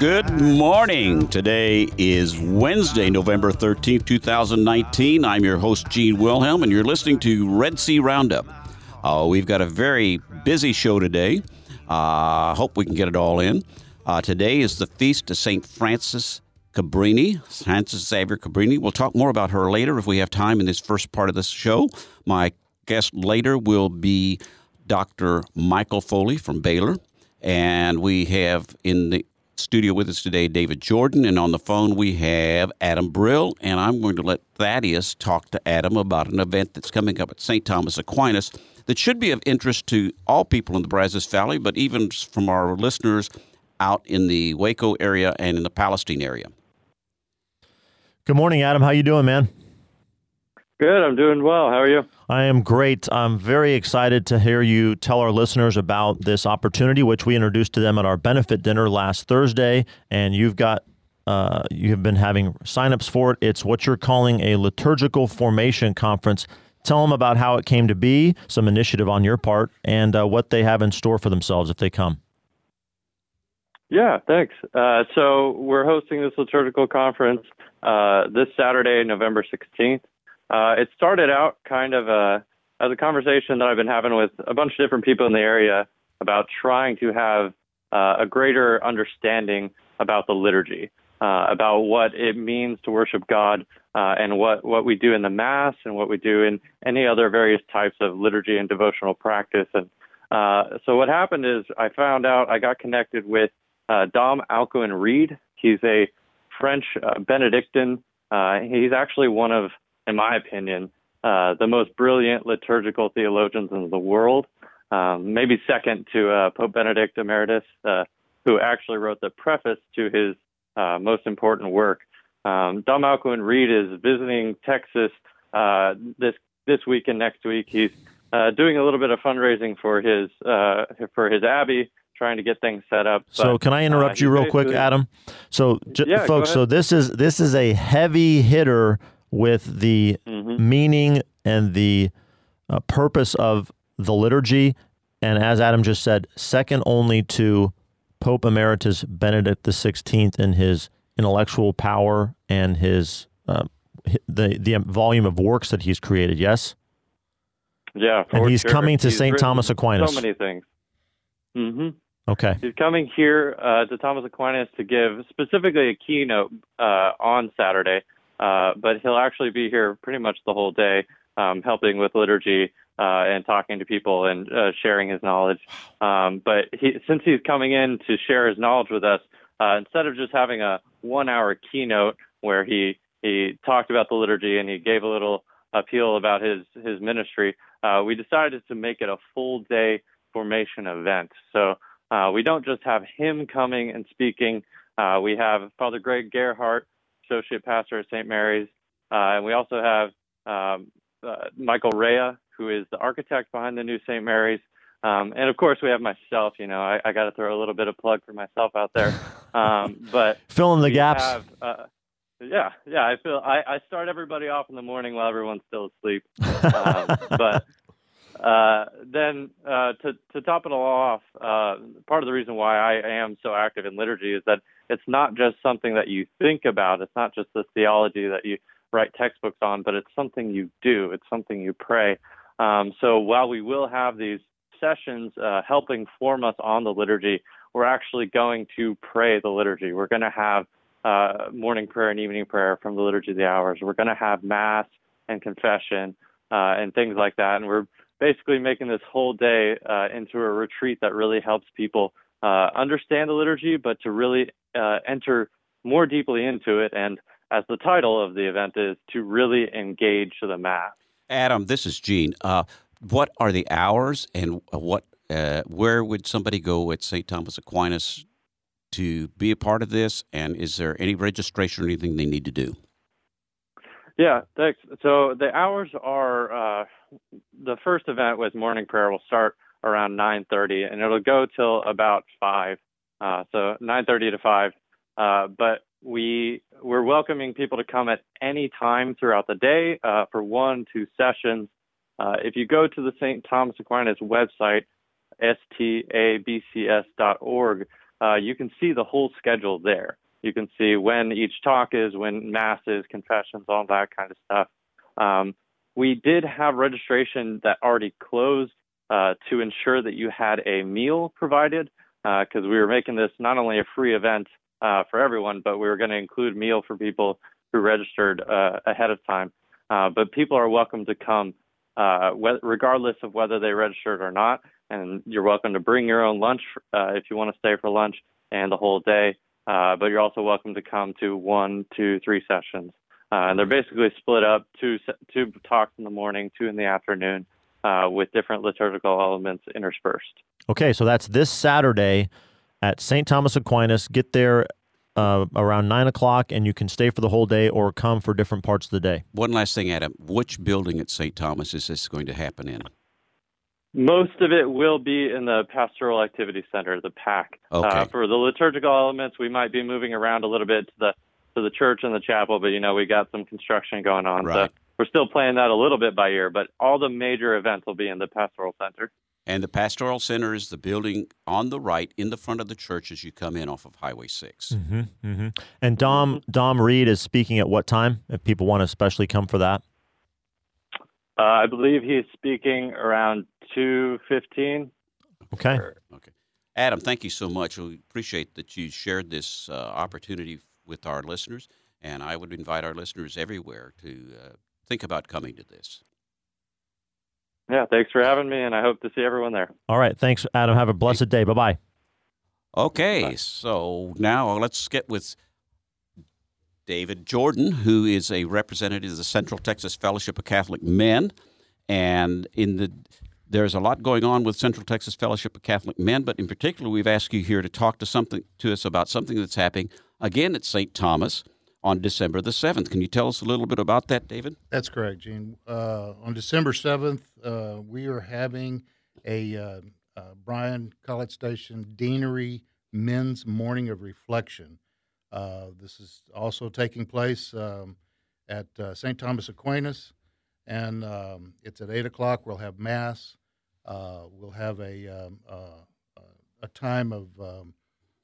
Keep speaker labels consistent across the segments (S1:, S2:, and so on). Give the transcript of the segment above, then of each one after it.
S1: Good morning. Today is Wednesday, November 13th, 2019. I'm your host, Gene Wilhelm, and you're listening to Red Sea Roundup. Uh, we've got a very busy show today. I uh, hope we can get it all in. Uh, today is the feast of St. Frances Cabrini, Frances Xavier Cabrini. We'll talk more about her later if we have time in this first part of this show. My guest later will be Dr. Michael Foley from Baylor. And we have in the studio with us today David Jordan, and on the phone we have Adam Brill. And I'm going to let Thaddeus talk to Adam about an event that's coming up at St. Thomas Aquinas that should be of interest to all people in the Brazos Valley, but even from our listeners out in the Waco area and in the Palestine area.
S2: Good morning, Adam. How you doing, man?
S3: Good. I'm doing well. How are you?
S2: I am great. I'm very excited to hear you tell our listeners about this opportunity, which we introduced to them at our benefit dinner last Thursday. And you've got, uh, you have been having signups for it. It's what you're calling a liturgical formation conference. Tell them about how it came to be, some initiative on your part, and uh, what they have in store for themselves if they come.
S3: Yeah, thanks. Uh, so we're hosting this liturgical conference uh, this Saturday, November 16th. Uh, it started out kind of a, as a conversation that I've been having with a bunch of different people in the area about trying to have uh, a greater understanding about the liturgy, uh, about what it means to worship God, uh, and what, what we do in the Mass and what we do in any other various types of liturgy and devotional practice. And uh, so what happened is I found out I got connected with uh, Dom Alcuin Reid. He's a French Benedictine. he's actually one of in my opinion, uh, the most brilliant liturgical theologians in the world, um, maybe second to uh, Pope Benedict Emeritus, uh, who actually wrote the preface to his uh, most important work. Um, Dom Alcuin Reid is visiting Texas uh, this this week and next week. He's uh, doing a little bit of fundraising for his for his abbey trying to get things set up.
S2: But, so can I interrupt uh, you real quick, Adam? So, j-
S3: yeah,
S2: folks, so this is this is a heavy hitter with the mm-hmm. meaning and the uh, purpose of the liturgy. And as Adam just said, second only to Pope Emeritus Benedict XVI in his intellectual power and his uh, the the volume of works that he's created. Yes.
S3: Yeah,
S2: and he's
S3: sure.
S2: coming to
S3: he's
S2: St. Thomas Aquinas.
S3: So many things. Mm-hmm.
S2: Okay.
S3: He's coming here uh, to Thomas Aquinas to give specifically a keynote uh, on Saturday uh, but he'll actually be here pretty much the whole day, um, helping with liturgy uh, and talking to people and uh, sharing his knowledge. Um, but he, since he's coming in to share his knowledge with us, uh, instead of just having a one-hour keynote where he he talked about the liturgy and he gave a little appeal about his his ministry, uh, we decided to make it a full day formation event. So uh, we don't just have him coming and speaking. Uh, we have Father Greg Gerhardt, associate pastor at St. Mary's. Uh, and we also have um, uh, Michael Rea, who is the architect behind the new St. Mary's. Um, and of course, we have myself. You know, I, I got to throw a little bit of plug for myself out there. Um, but
S2: fill in the gaps.
S3: Have, uh, yeah, yeah. I feel I, I start everybody off in the morning while everyone's still asleep. um, but uh, then uh, to to top it all off, uh, part of the reason why I am so active in liturgy is that it's not just something that you think about. It's not just the theology that you write textbooks on, but it's something you do. It's something you pray. Um, so while we will have these sessions uh, helping form us on the liturgy, we're actually going to pray the liturgy. We're going to have uh, morning prayer and evening prayer from the Liturgy of the Hours. We're going to have Mass and confession uh, and things like that. And we're basically making this whole day uh, into a retreat that really helps people uh, understand the liturgy, but to really uh, enter more deeply into it. And as the title of the event is, to really engage the Mass.
S1: Adam, this is Gene. Uh, what are the hours and what? Uh, where would somebody go at St. Thomas Aquinas to be a part of this? And is there any registration or anything they need to do?
S3: Yeah, thanks. So the hours are uh, the first event with morning prayer will start around 9:30 and it'll go till about five. Uh, so 9:30 to five. Uh, but we we're welcoming people to come at any time throughout the day uh, for one, two sessions. Uh, if you go to the St. Thomas Aquinas website, stabcs.org, uh, you can see the whole schedule there. You can see when each talk is, when mass is, confessions, all that kind of stuff. Um, we did have registration that already closed to ensure that you had a meal provided because uh, we were making this not only a free event uh, for everyone, but we were going to include meal for people who registered uh, ahead of time. Uh, but people are welcome to come uh, regardless of whether they registered or not. And you're welcome to bring your own lunch uh, if you want to stay for lunch and the whole day. But you're also welcome to come to one, two, three sessions. and they're basically split up two two talks in the morning, two in the afternoon, with different liturgical elements interspersed.
S2: Okay, so that's this Saturday at St. Thomas Aquinas. Get there uh, around nine o'clock, and you can stay for the whole day or come for different parts of the day.
S1: One last thing, Adam. Which building at St. Thomas is this going to happen in?
S3: Most of it will be in the Pastoral Activity Center, the PAC.
S1: Okay. Uh,
S3: for the liturgical elements, we might be moving around a little bit to the to the church and the chapel, but you know we got some construction going on,
S1: right.
S3: so we're still playing that a little bit by ear. But all the major events will be in the Pastoral Center.
S1: And the pastoral center is the building on the right in the front of the church as you come in off of Highway 6.
S2: Mm-hmm, mm-hmm. And Dom. Dom Reid is speaking at what time? If people want to especially come for that,
S3: uh, I believe he's speaking around two fifteen.
S2: Okay.
S1: Okay. Adam, thank you so much. We appreciate that you shared this uh, opportunity with our listeners, and I would invite our listeners everywhere to uh, think about coming to this.
S3: Yeah, thanks for having me, and I hope to see everyone there.
S2: All right. Thanks, Adam. Have a blessed day. Bye bye.
S1: Okay, bye. so now let's get with David Jordan, who is a representative of the Central Texas Fellowship of Catholic Men. And in the there's a lot going on with Central Texas Fellowship of Catholic Men, but in particular, we've asked you here to talk to something to us about something that's happening again at St. Thomas on December the 7th. Can you tell us a little bit about that, David?
S4: That's correct, Gene. Uh, on December 7th, uh, we are having a uh, uh, Bryan College Station Deanery Men's Morning of Reflection. Uh, this is also taking place um, at uh, St. Thomas Aquinas, and um, it's at 8 o'clock. We'll have Mass. we'll have a, um, a time of, um,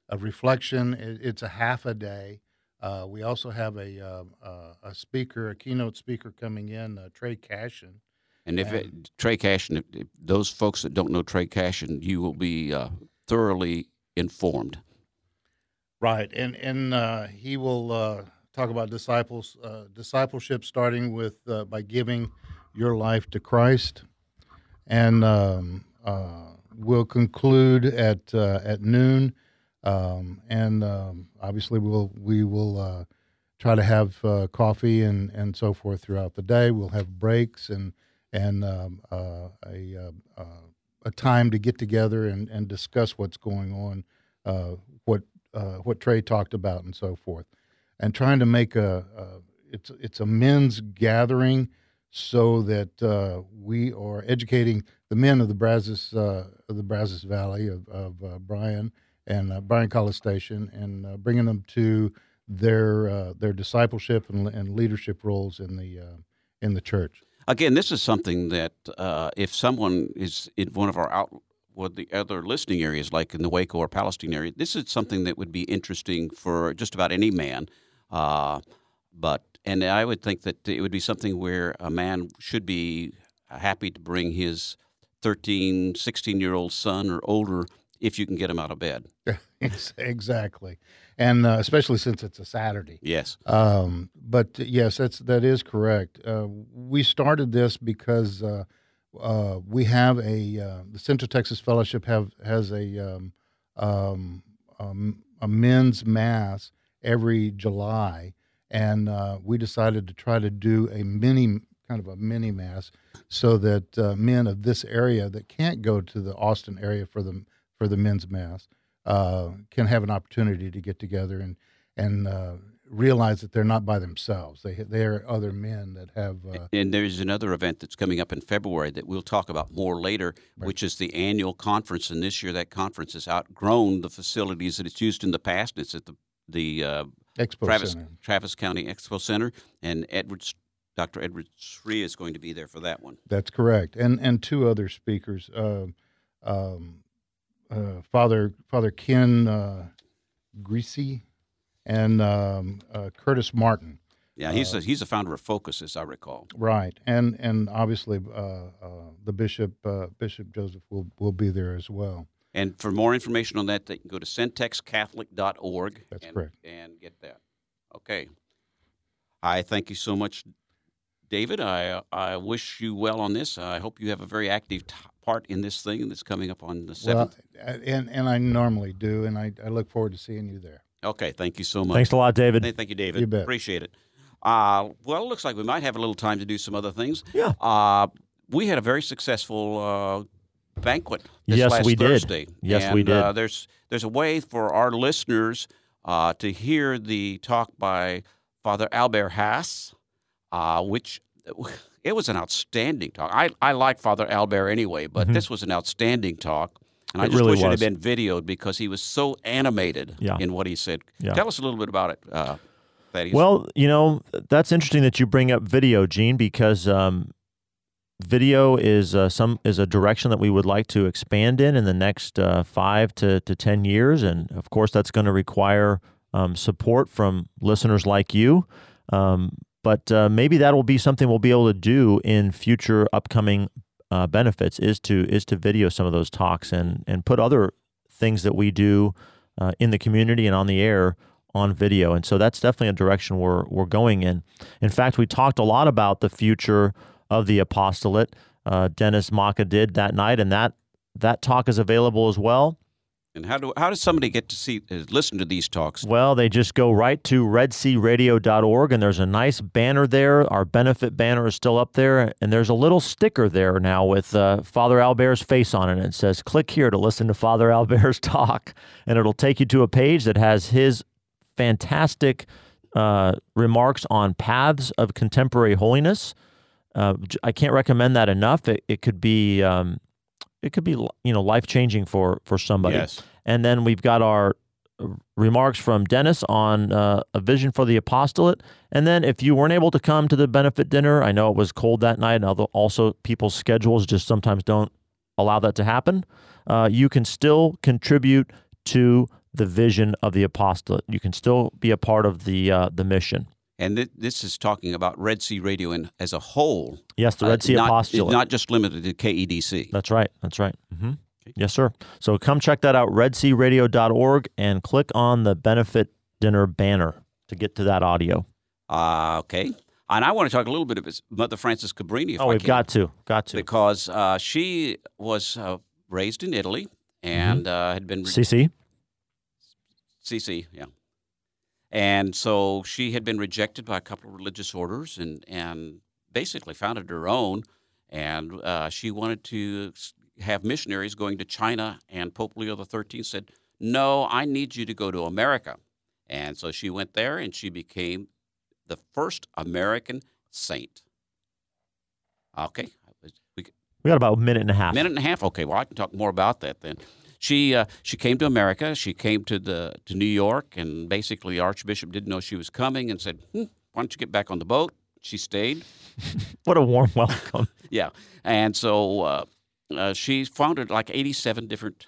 S4: of reflection. It, it's a half a day. Uh, we also have a uh, uh, a speaker, a keynote speaker coming in, uh, Trey Cashin.
S1: And if and, it, Trey Cashin, if, if those folks that don't know Trey Cashin, you will be uh, thoroughly informed.
S4: Right, and and uh, he will talk about disciples discipleship, starting with by giving your life to Christ, and um, we'll conclude at at noon um, and um, obviously, we'll we will uh, try to have uh, coffee and, and so forth throughout the day. We'll have breaks and and um, uh, a uh, uh, a time to get together and, and discuss what's going on, uh, what what Trey talked about, and so forth, and trying to make a, a it's it's a men's gathering so that we are educating the men of the Brazos of the Brazos Valley of, of Bryan and uh, Bryan College Station and uh, bringing them to their uh, their discipleship and, and, leadership roles in the uh, in the church.
S1: Again, this is something that uh, if someone is in one of our out what the other listening areas, like in the Waco or Palestine area, this is something that would be interesting for just about any man. Uh, but and I would think that it would be something where a man should be happy to bring his 13, 16 year old son or older if you can get them out of bed.
S4: exactly, and uh, especially since it's a Saturday.
S1: Yes.
S4: Um, but yes, that's that is correct. Uh, we started this because uh, uh we have a uh, the Central Texas Fellowship have has a um, um, um, a men's mass every July, and uh, we decided to try to do a mini kind of a mini mass so that men of this area that can't go to the Austin area for the for the men's mass uh, can have an opportunity to get together and and uh, realize that they're not by themselves. They they are other men that have. Uh,
S1: and there's another event that's coming up in February that we'll talk about more later, right. which is the annual conference. And this year, that conference has outgrown the facilities that it's used in the past. It's at the the uh,
S4: Expo
S1: Travis
S4: Center.
S1: Travis County Expo Center, and Edwards. Dr. Edward Sri is going to be there for that one.
S4: That's correct, and and two other speakers, uh, um, uh, Father Father Ken uh, Greasy and um, uh, Curtis Martin.
S1: Yeah, he's a, he's a founder of Focus, as I recall.
S4: Right, and and obviously uh, uh, the bishop Bishop Joseph will will be there as well.
S1: And for more information on that, they can go to centexcatholic.org.
S4: That's
S1: and,
S4: correct.
S1: And get that. Okay. I thank you so much, David. I I wish you well on this. I hope you have a very active t- part in this thing that's coming up on the seventh.
S4: Well, and and I normally do, and I, I look forward to seeing you there.
S1: Okay, thank you so much.
S2: Thanks a lot, David.
S1: Thank you, David.
S4: You bet.
S1: Appreciate it. Uh, well, it looks like we might have a little time to do some other things.
S2: Yeah.
S1: Uh, we had a very successful uh, banquet this
S2: yes,
S1: last
S2: we
S1: Thursday.
S2: did. Yes,
S1: and,
S2: we did.
S1: Uh, there's there's a way for our listeners uh, to hear the talk by Father Albert Haas, uh, which it was an outstanding talk. I, I like Father Albert anyway, but
S2: mm-hmm.
S1: this was an outstanding talk. And
S2: it
S1: I just
S2: really
S1: wish
S2: was.
S1: it had been videoed because he was so animated
S2: Yeah.
S1: in what he said.
S2: Yeah.
S1: Tell us a little bit about it, uh,
S2: Well, you know, that's interesting that you bring up video, Gene, because um, video is uh, some is a direction that we would like to expand in in the next uh, five to, to ten years, and of course, that's going to require um, support from listeners like you. Um, but uh, maybe that will be something we'll be able to do in future upcoming uh, benefits is to is to video some of those talks and and put other things that we do uh, in the community and on the air on video. And so that's definitely a direction we're we're going in. In fact, we talked a lot about the future of the apostolate. Uh, Dennis Maka did that night, and that that talk is available as well.
S1: And how do how does somebody get to see uh, listen to these talks?
S2: Well, they just go right to redsearadio.org, and there's a nice banner there. Our benefit banner is still up there, and there's a little sticker there now with uh, Father Albert's face on it. And it says, "Click here to listen to Father Albert's talk," and it'll take you to a page that has his fantastic uh, remarks on paths of contemporary holiness. Uh, I can't recommend that enough. It, it could be um, it could be you know life changing for for somebody.
S1: Yes.
S2: And then we've got our remarks from Dennis on uh, a vision for the apostolate. And then if you weren't able to come to the benefit dinner, I know it was cold that night, and also people's schedules just sometimes don't allow that to happen, uh, you can still contribute to the vision of the apostolate. You can still be a part of the uh, the mission.
S1: And th- this is talking about Red Sea Radio in, as a whole.
S2: Yes, the Red
S1: Uh,
S2: Sea
S1: not,
S2: Apostolate.
S1: Not just limited to KEDC.
S2: That's right. That's right. hmm Yes, sir. So come check that out, redsearadio.org, and click on the benefit dinner banner to get to that audio.
S1: Uh, okay. And I want to talk a little bit about Mother Frances Cabrini. If
S2: oh,
S1: I
S2: we've
S1: can,
S2: got to. Got to.
S1: because uh, she was uh, raised in Italy and
S2: Mm-hmm.
S1: uh, had been re-
S2: CC.
S1: CC, yeah. And so she had been rejected by a couple of religious orders and, and basically founded her own. And uh, she wanted to have missionaries going to China. And Pope Leo XIII said, No, I need you to go to America. And so she went there and she became the first American saint. Okay. We,
S2: We got about a minute and a half.
S1: minute and a half. Okay, well, I can talk more about that then. She uh, she came to America. She came to the to New York, and basically the Archbishop didn't know she was coming, and said, hmm, "Why don't you get back on the boat?" She stayed.
S2: What a warm welcome.
S1: Yeah, and so uh, uh, she founded like eighty-seven different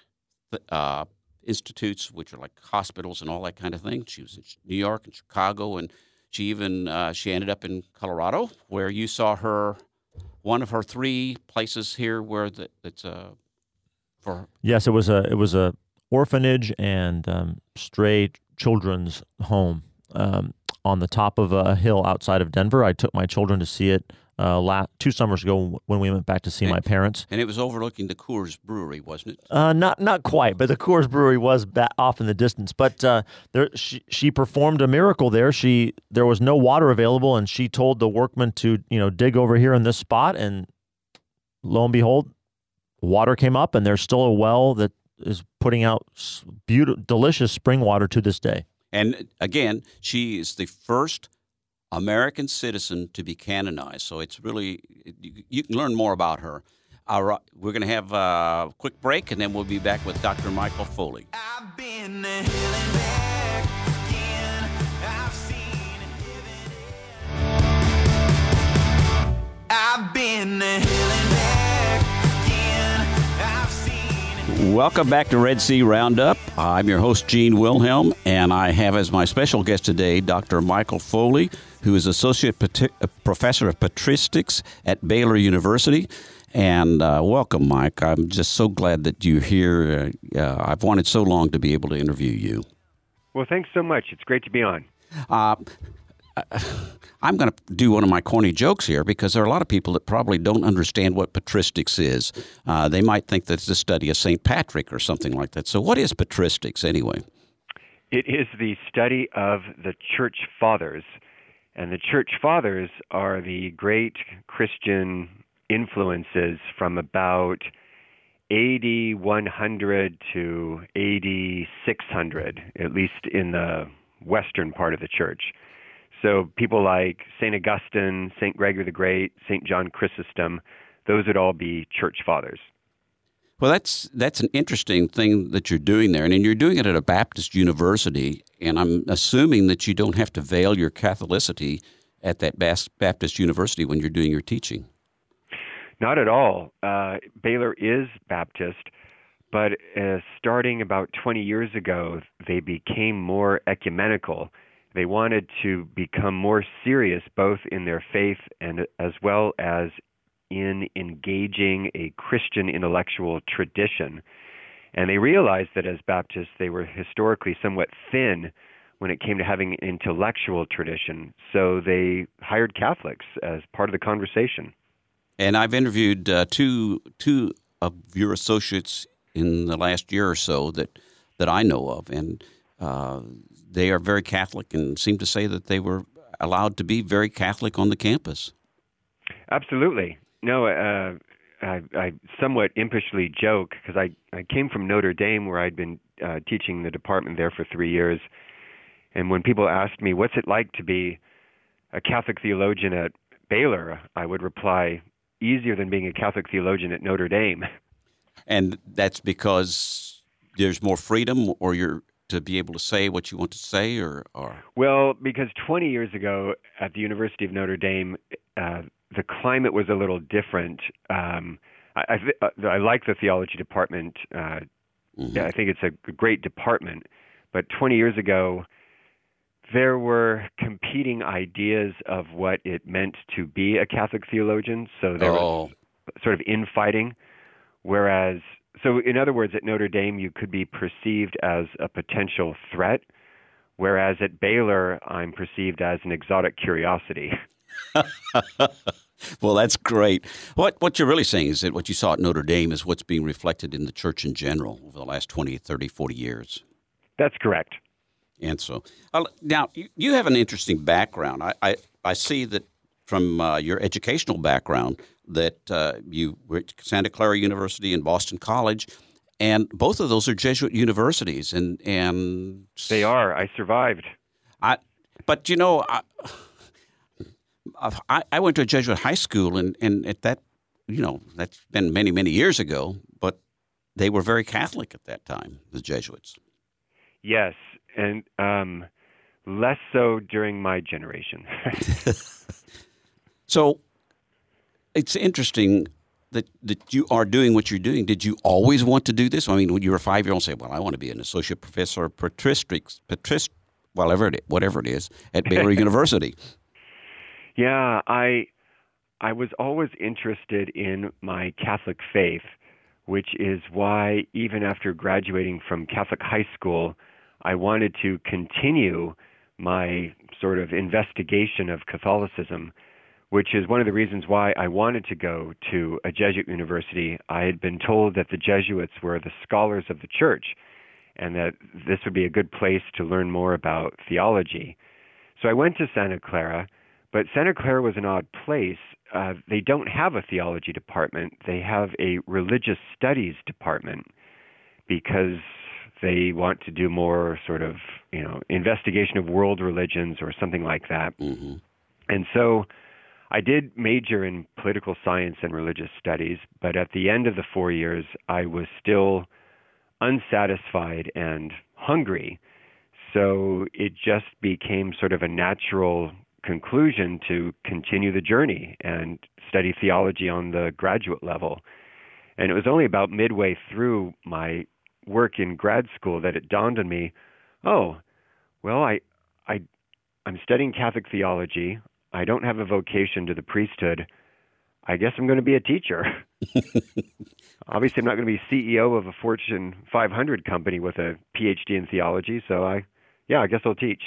S1: uh, institutes, which are like hospitals and all that kind of thing. She was in New York and Chicago, and she even uh, she ended up in Colorado, where you saw her. One of her three places here where the, it's uh, for
S2: yes, it was a it was a orphanage and um, stray children's home um, on the top of a hill outside of Denver. I took my children to see it uh, la- two summers ago when we went back to see my parents.
S1: And it was overlooking the Coors Brewery, wasn't it?
S2: Uh, not not quite, but the Coors Brewery was off in the distance. But uh, there, she, she performed a miracle there. She there was no water available, and she told the workmen to you know dig over here in this spot, and lo and behold, water came up, and there's still a well that is putting out beautiful, delicious spring water to this day.
S1: And again, she is the first American citizen to be canonized. So it's really, you can learn more about her. All right, we're going to have a quick break and then we'll be back with Dr. Michael Foley. Welcome back to Red Sea Roundup. I'm your host, Gene Wilhelm, and I have as my special guest today Dr. Michael Foley, who is Associate uh, Professor of Patristics at Baylor University. And uh, welcome, Mike. I'm just so glad that you're here. Uh, uh, I've wanted so long to be able to interview you.
S5: Well, thanks so much. It's great to be on.
S1: Uh, I'm going to do one of my corny jokes here because there are a lot of people that probably don't understand what patristics is. Uh, they might think that it's a study of St. Patrick or something like that. So, what is patristics anyway?
S5: It is the study of the church fathers. And the church fathers are the great Christian influences from about AD 100 to AD 600, at least in the western part of the church. So people like St. Augustine, St. Gregory the Great, St. John Chrysostom, those would all be church fathers.
S1: Well, that's that's an interesting thing that you're doing there, and you're doing it at a Baptist university. And I'm assuming that you don't have to veil your Catholicity at that Baptist university when you're doing your teaching.
S5: Not at all. Uh, Baylor is Baptist, but uh, starting about 20 years ago, they became more ecumenical they wanted to become more serious both in their faith and as well as in engaging a Christian intellectual tradition. And they realized that as Baptists, they were historically somewhat thin when it came to having an intellectual tradition. So they hired Catholics as part of the conversation.
S1: And I've interviewed uh, two two of your associates in the last year or so that that I know of, and uh, they are very Catholic and seem to say that they were allowed to be very Catholic on the campus.
S5: Absolutely. No, uh, I, I somewhat impishly joke because I, I came from Notre Dame where I'd been uh, teaching the department there for three years. And when people asked me, what's it like to be a Catholic theologian at Baylor, I would reply, easier than being a Catholic theologian at Notre Dame.
S1: And that's because there's more freedom or you're to be able to say what you want to say, or, or?
S5: Well, because 20 years ago at the University of Notre Dame, uh, the climate was a little different. Um, I, I, uh, I, like the theology department. Uh, mm-hmm. I think it's a great department. But 20 years ago, there were competing ideas of what it meant to be a Catholic theologian. So there oh. was sort of infighting. Whereas so, in other words, at Notre Dame, you could be perceived as a potential threat, whereas at Baylor, I'm perceived as an exotic curiosity.
S1: well, that's great. What what you're really saying is that what you saw at Notre Dame is what's being reflected in the church in general over the last 20, 30, 40 years.
S5: That's correct.
S1: And so, uh, now you, you have an interesting background. I, I, I see that from uh, your educational background that uh, you were at Santa Clara University and Boston College, and both of those are Jesuit universities, and and
S5: they are. I survived.
S1: I, but you know, I, I, I went to a Jesuit high school, and and at that, you know, that's been many many years ago, but they were very Catholic at that time, the Jesuits.
S5: Yes, and um, less so during my generation.
S1: so it's interesting that that you are doing what you're doing. Did you always want to do this? I mean, when you were five year old, say, "Well, I want to be an associate professor of patristics, patrist, whatever it whatever it is, at Baylor University."
S5: Yeah, I I was always interested in my Catholic faith, which is why even after graduating from Catholic high school, I wanted to continue my sort of investigation of Catholicism which is one of the reasons why I wanted to go to a Jesuit university. I had been told that the Jesuits were the scholars of the church and that this would be a good place to learn more about theology. So I went to Santa Clara, but Santa Clara was an odd place. Uh, they don't have a theology department, they have a religious studies department because they want to do more sort of you know investigation of world religions or something like that.
S1: Mm-hmm.
S5: And so I did major in political science and religious studies, but at the end of the four years, I was still unsatisfied and hungry. So it just became sort of a natural conclusion to continue the journey and study theology on the graduate level. And it was only about midway through my work in grad school that it dawned on me, oh, well, I, I, I'm studying Catholic theology. I don't have a vocation to the priesthood. I guess I'm going to be a teacher. Obviously, I'm not going to be CEO of a Fortune 500 company with a PhD in theology. So I, yeah, I guess I'll teach.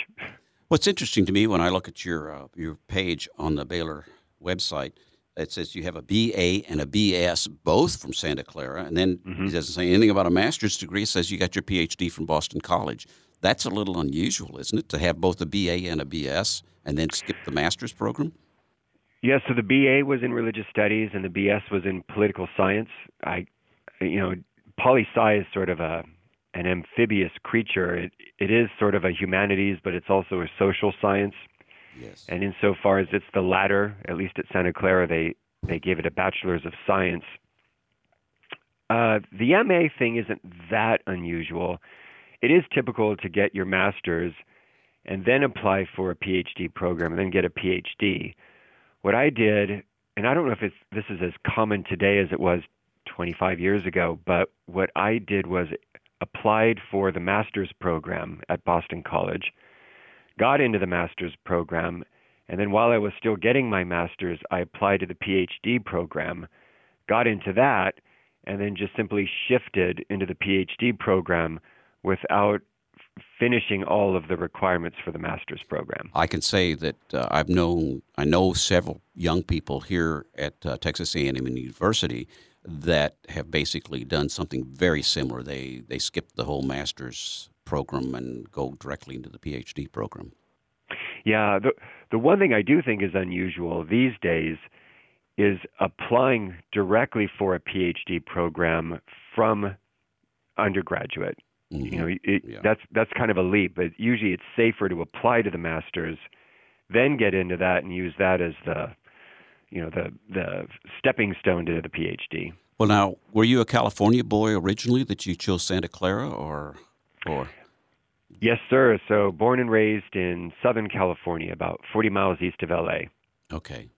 S1: What's interesting to me when I look at your uh, your page on the Baylor website, it says you have a BA and a BS both from Santa Clara, and then mm-hmm. it doesn't say anything about a master's degree. It says you got your PhD from Boston College. That's a little unusual, isn't it, to have both a BA and a BS and then skip the master's program?
S5: Yes, yeah, so the BA was in religious studies and the BS was in political science. I, you know, poli sci is sort of a an amphibious creature. It it is sort of a humanities, but it's also a social science.
S1: Yes.
S5: And insofar as it's the latter, at least at Santa Clara, they they gave it a bachelor's of science. Uh, the MA thing isn't that unusual. It is typical to get your master's and then apply for a PhD program and then get a PhD. What I did, and I don't know if it's, this is as common today as it was 25 years ago, but what I did was applied for the master's program at Boston College, got into the master's program, and then while I was still getting my master's, I applied to the PhD program, got into that, and then just simply shifted into the PhD program without finishing all of the requirements for the master's program.
S1: I can say that uh, I've known I know several young people here at uh, Texas A&M University that have basically done something very similar. They they skip the whole master's program and go directly into the PhD program.
S5: Yeah, the the one thing I do think is unusual these days is applying directly for a PhD program from undergraduate. Mm-hmm. You know, it, yeah. that's that's kind of a leap, but usually it's safer to apply to the masters, then get into that and use that as the, you know, the the stepping stone to the PhD.
S1: Well, now, were you a California boy originally that you chose Santa Clara, or or?
S5: Yes, sir. So born and raised in Southern California, about 40 miles east of LA.
S1: Okay.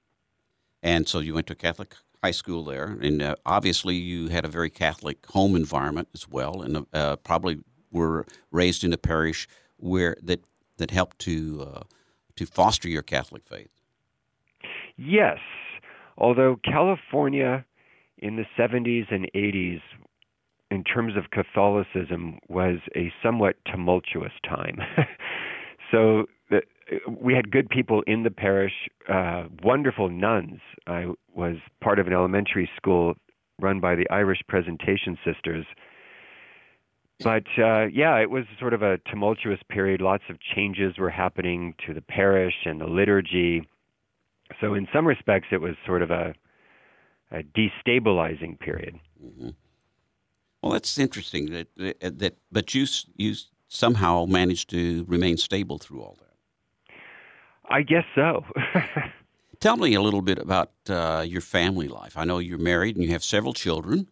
S1: And so you went to Catholic high school there, and uh, obviously you had a very Catholic home environment as well, and uh, probably were raised in a parish where that that helped to uh, to foster your Catholic faith.
S5: Yes, although California in the 70s and 80s, in terms of Catholicism, was a somewhat tumultuous time. so we had good people in the parish, uh, wonderful nuns. I was part of an elementary school run by the Irish Presentation Sisters. But uh, yeah, it was sort of a tumultuous period. Lots of changes were happening to the parish and the liturgy. So, in some respects, it was sort of a, a destabilizing period.
S1: Mm-hmm. Well, that's interesting. That, that, but you you somehow managed to remain stable through all that.
S5: I guess so.
S1: Tell me a little bit about uh, your family life. I know you're married and you have several children,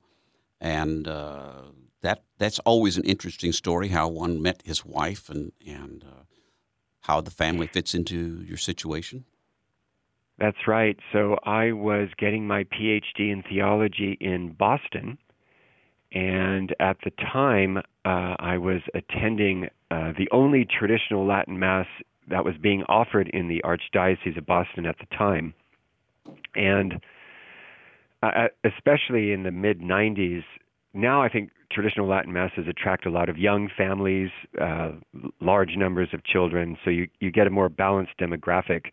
S1: and uh, that that's always an interesting story. How one met his wife and and uh, how the family fits into your situation.
S5: That's right. So I was getting my PhD in theology in Boston, and at the time uh, I was attending uh, the only traditional Latin Mass that was being offered in the Archdiocese of Boston at the time. And uh, especially in the mid 90s, now I think traditional Latin masses attract a lot of young families, uh, large numbers of children, so you, you get a more balanced demographic.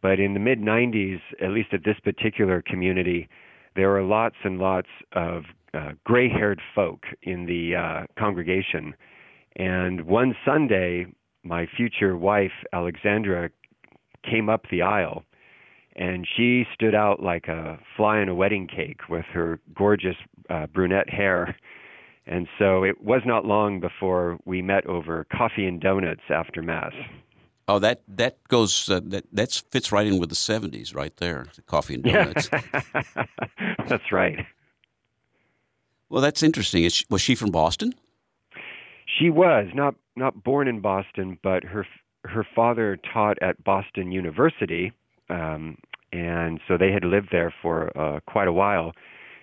S5: But in the mid 90s, at least at this particular community, there were lots and lots of uh, gray haired folk in the uh, congregation. And one Sunday, my future wife, Alexandra, came up the aisle and she stood out like a fly in a wedding cake with her gorgeous uh, brunette hair. And so it was not long before we met over coffee and donuts after Mass.
S1: Oh, that that goes uh, that that fits right in with the '70s, right there. The coffee and donuts.
S5: that's right.
S1: Well, that's interesting. She, was she from Boston?
S5: She was not not born in Boston, but her her father taught at Boston University, um, and so they had lived there for uh, quite a while.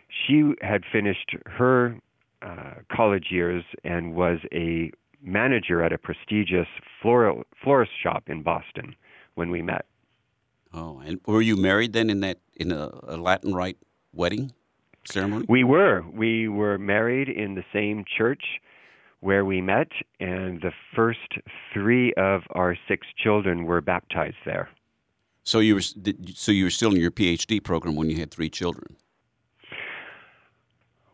S5: She had finished her uh, college years and was a manager at a prestigious floral, florist shop in Boston when we met.
S1: Oh, and were you married then in that in a, a Latin rite wedding ceremony?
S5: We were. We were married in the same church where we met, and the first three of our six children were baptized there.
S1: So you were so you were still in your PhD program when you had three children.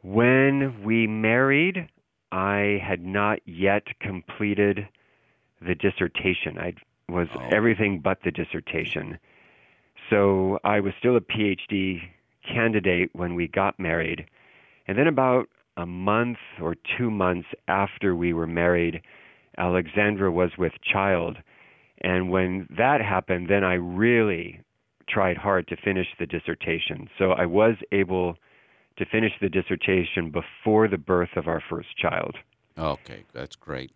S5: When we married, I had not yet completed the dissertation. I was oh. everything but the dissertation. So I was still a PhD candidate when we got married. And then about a month or two months after we were married, Alexandra was with child. And when that happened, then I really tried hard to finish the dissertation. So I was able to finish the dissertation before the birth of our first child.
S1: Okay, that's great.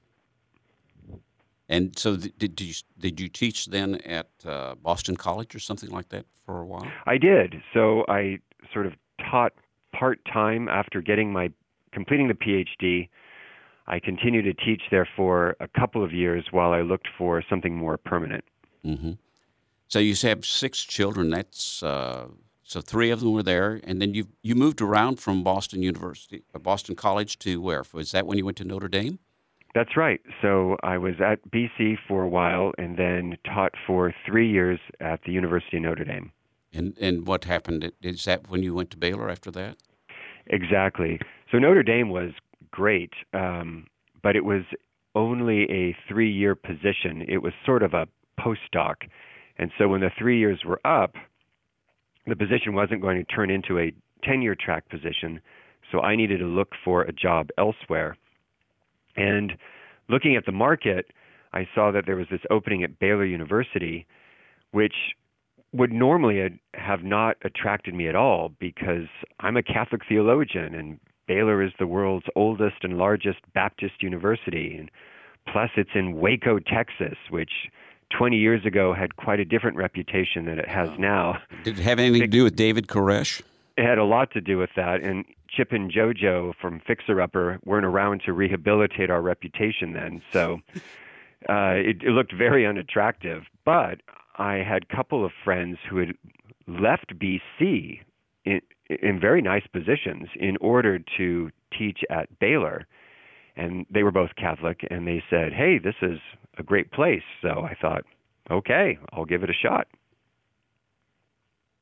S1: And so, did you did you teach then at uh, Boston College or something like that for a while?
S5: I did. So I sort of taught part time after getting my completing the PhD, I continued to teach there for a couple of years while I looked for something more permanent.
S1: Mm-hmm. So you have six children. That's uh, so three of them were there, and then you you moved around from Boston University, uh, Boston College to where? Was that when you went to Notre Dame?
S5: That's right. So I was at BC for a while, and then taught for three years at the University of Notre Dame.
S1: And and what happened? Is that when you went to Baylor after that?
S5: Exactly. So Notre Dame was great, um, but it was only a three year position. It was sort of a postdoc. And so when the three years were up, the position wasn't going to turn into a tenure track position. So I needed to look for a job elsewhere. And looking at the market, I saw that there was this opening at Baylor University, which would normally have not attracted me at all because I'm a Catholic theologian and Baylor is the world's oldest and largest Baptist university. And plus, it's in Waco, Texas, which 20 years ago had quite a different reputation than it has now.
S1: Did it have anything to do with David Koresh?
S5: It had a lot to do with that. And Chip and JoJo from Fixer Upper weren't around to rehabilitate our reputation then. So uh, it, it looked very unattractive. But I had a couple of friends who had left BC in, in very nice positions in order to teach at Baylor. And they were both Catholic, and they said, Hey, this is a great place. So I thought, okay, I'll give it a shot.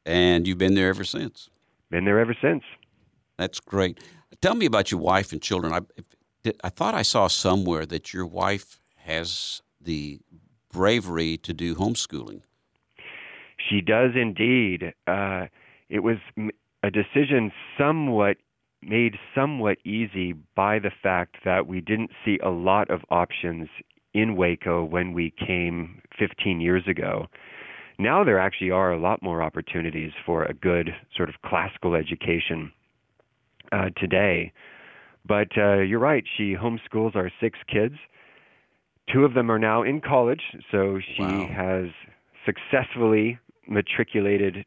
S1: And you've been there ever since?
S5: Been there ever since.
S1: That's great. Tell me about your wife and children. I, I thought I saw somewhere that your wife has the bravery to do homeschooling.
S5: She does indeed. Uh, it was a decision somewhat made somewhat easy by the fact that we didn't see a lot of options in Waco when we came 15 years ago. Now there actually are a lot more opportunities for a good sort of classical education uh, today. But uh, you're right, she homeschools our six kids. Two of them are now in college, so she wow. has successfully matriculated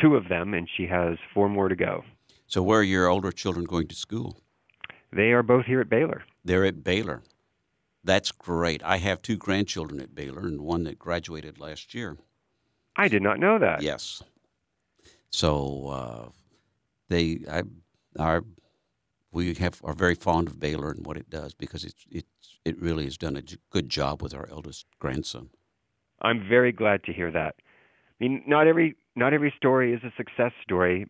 S5: two of them, and she has four more to go.
S1: So, where are your older children going to school?
S5: They are both here at Baylor.
S1: They're at Baylor. That's great. I have two grandchildren at Baylor and one that graduated last year.
S5: I did not know that.
S1: Yes. So uh, they I, are we have are very fond of Baylor and what it does because it's it's it really has done a good job with our eldest grandson.
S5: I'm very glad to hear that. I mean, not every not every story is a success story.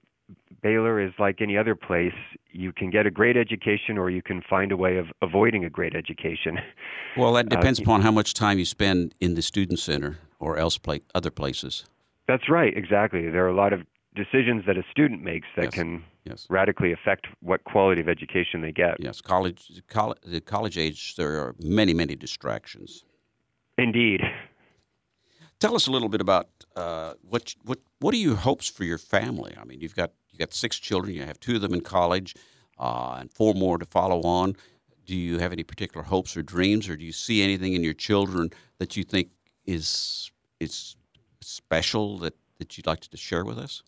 S5: Baylor is like any other place. You can get a great education, or you can find a way of avoiding a great education.
S1: Well, that uh, depends uh, upon how much time you spend in the student center or else play, other places.
S5: That's right, exactly. There are a lot of decisions that a student makes that yes. can
S1: yes.
S5: radically affect what quality of education they get.
S1: Yes, college, college, the college age, there are many, many distractions.
S5: Indeed.
S1: Tell us a little bit about uh, what what what are your hopes for your family? I mean, you've got you got six children. You have two of them in college, uh, and four more to follow on. Do you have any particular hopes or dreams, or do you see anything in your children that you think is is special that, that you'd like to share with us?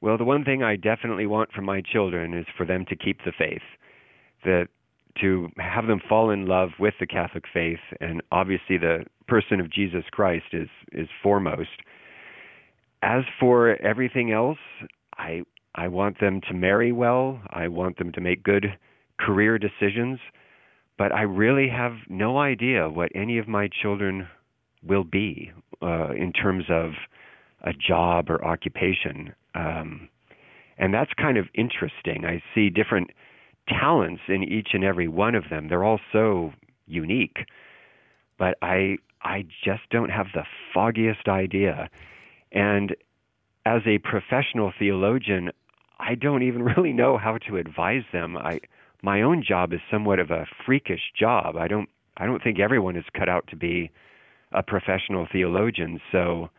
S5: Well, the one thing I definitely want from my children is for them to keep the faith, that to have them fall in love with the Catholic faith, and obviously the person of Jesus Christ is is foremost. As for everything else, I I want them to marry well. I want them to make good career decisions, but I really have no idea what any of my children will be uh, in terms of a job or occupation. Um, and that's kind of interesting. I see different talents in each and every one of them. They're all so unique, but I I just don't have the foggiest idea. And as a professional theologian, I don't even really know how to advise them. I my own job is somewhat of a freakish job. I don't I don't think everyone is cut out to be a professional theologian. So,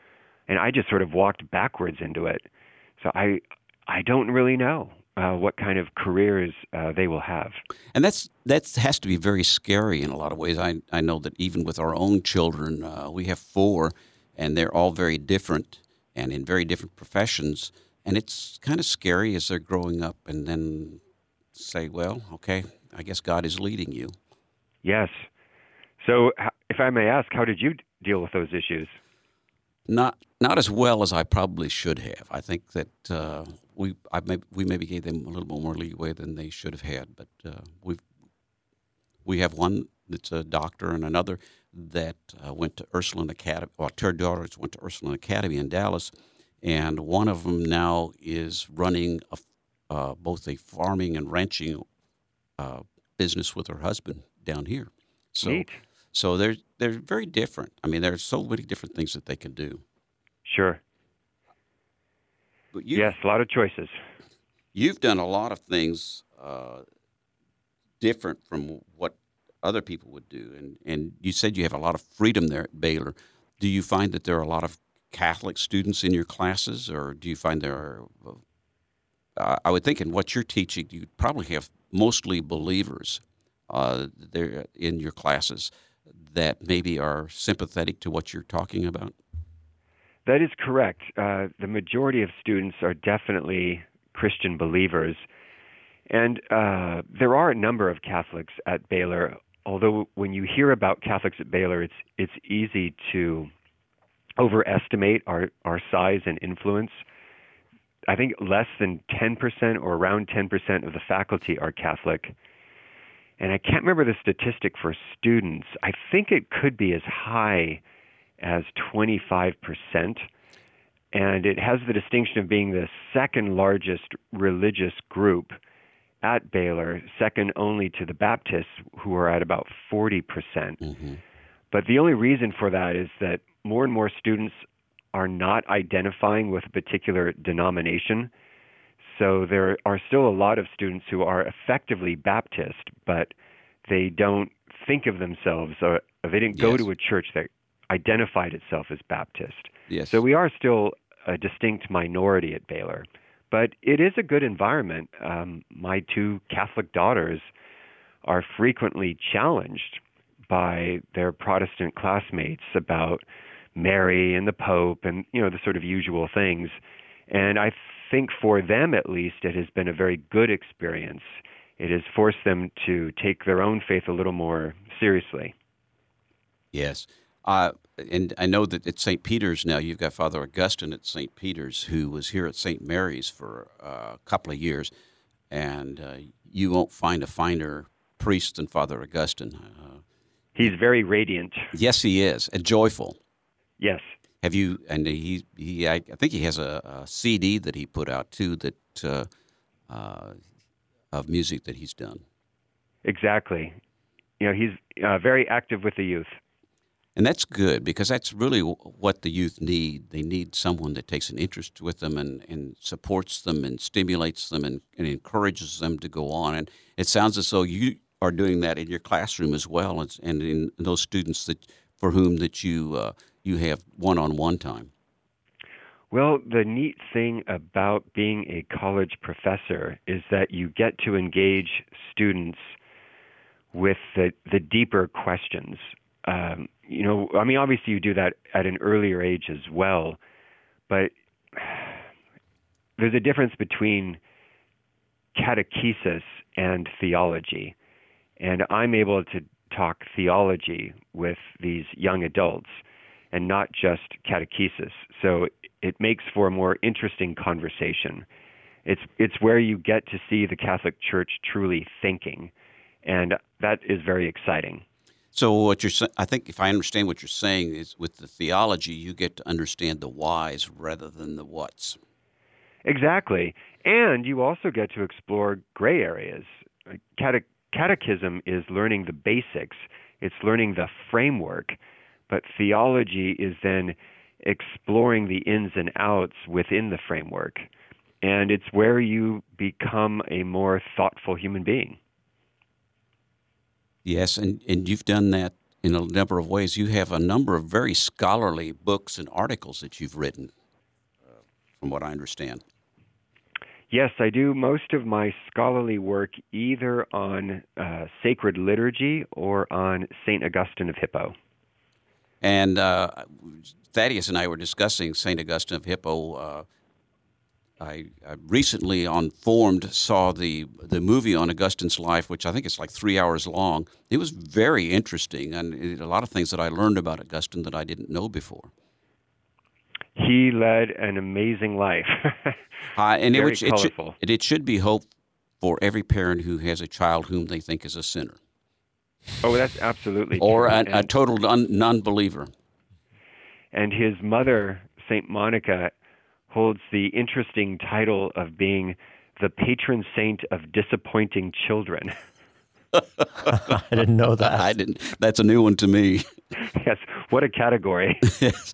S5: and I just sort of walked backwards into it. So I I don't really know uh, what kind of careers uh, they will have.
S1: And that's that has to be very scary in a lot of ways. I I know that even with our own children, uh, we have four, and they're all very different and in very different professions. And it's kind of scary as they're growing up, and then say, "Well, okay, I guess God is leading you."
S5: Yes. So, if I may ask, how did you deal with those issues?
S1: Not not as well as I probably should have. I think that uh, we I may, we maybe gave them a little bit more leeway than they should have had. But uh, we we have one that's a doctor and another that uh, went to Ursuline Academy. Well, two daughters went to Ursuline Academy in Dallas, and one of them now is running a, uh, both a farming and ranching uh, business with her husband down here. So,
S5: Neat.
S1: so they're they're very different. I mean, there's so many different things that they can do.
S5: Sure.
S1: But you,
S5: yes, a lot of choices.
S1: you've done a lot of things uh, different from what other people would do, and and you said you have a lot of freedom there at Baylor. Do you find that there are a lot of Catholic students in your classes, or do you find there are? Uh, I would think in what you're teaching, you probably have mostly believers uh, there in your classes that maybe are sympathetic to what you're talking about.
S5: That is correct. Uh, the majority of students are definitely Christian believers. And uh, there are a number of Catholics at Baylor, although when you hear about Catholics at Baylor, it's, it's easy to overestimate our, our size and influence. I think less than 10% or around 10% of the faculty are Catholic. And I can't remember the statistic for students. I think it could be as high as 25%. And it has the distinction of being the second largest religious group at Baylor, second only to the Baptists, who are at about 40%. percent
S1: Mm-hmm.
S5: But the only reason for that is that more and more students are not identifying with a particular denomination. So there are still a lot of students who are effectively Baptist, but they don't think of themselves, or they didn't go
S1: Yes.
S5: to a church that identified itself as Baptist.
S1: Yes.
S5: So we are still a distinct minority at Baylor, but it is a good environment. Um, my two Catholic daughters are frequently challenged by their Protestant classmates about Mary and the Pope and you know the sort of usual things. And I think for them at least it has been a very good experience. It has forced them to take their own faith a little more seriously.
S1: Yes. Uh, and I know that at St. Peter's now, you've got Father Augustine at St. Peter's, who was here at St. Mary's for uh, a couple of years. And uh, you won't find a finer priest than Father Augustine. Uh,
S5: He's very radiant.
S1: yes, he is, and joyful.
S5: Yes.
S1: Have you? And he, he I, think he has a, a CD that he put out too that uh, uh, of music that he's done.
S5: Exactly. You know, he's uh, very active with the youth.
S1: And that's good because that's really what the youth need. They need someone that takes an interest with them and, and supports them and stimulates them and, and encourages them to go on. And it sounds as though you are doing that in your classroom as well, and in those students that for whom that you uh, you have one-on-one time.
S5: Well, the neat thing about being a college professor is that you get to engage students with the, the deeper questions. Um, you know, I mean, obviously you do that at an earlier age as well, but there's a difference between catechesis and theology. And I'm able to talk theology with these young adults and not just catechesis. So it makes for a more interesting conversation. It's it's where you get to see the Catholic Church truly thinking, and that is very exciting.
S1: So what you're I think if I understand what you're saying is with the theology you get to understand the whys rather than the whats.
S5: Exactly. And you also get to explore gray areas. Cate- catechism is learning the basics. It's learning the framework, but theology is then exploring the ins and outs within the framework. And it's where you become a more thoughtful human being.
S1: Yes, and, and you've done that in a number of ways. You have a number of very scholarly books and articles that you've written, uh, from what I understand.
S5: Yes, I do most of my scholarly work either on uh, sacred liturgy or on St. Augustine of Hippo.
S1: And uh, Thaddeus and I were discussing St. Augustine of Hippo. I, I, recently on Formed saw the the movie on Augustine's life, which I think is like three hours long. It was very interesting, and it, a lot of things that I learned about Augustine that I didn't know before.
S5: He led an amazing life.
S1: uh, and it, it, should, it, should be hope for every parent who has a child whom they think is a sinner.
S5: Oh, that's absolutely
S1: or a, a, total non believer.
S5: And his mother, Saint Monica, holds the interesting title of being the patron saint of disappointing children.
S2: I didn't know that.
S1: I didn't. That's a new one to me.
S5: yes. What a category.
S1: yes.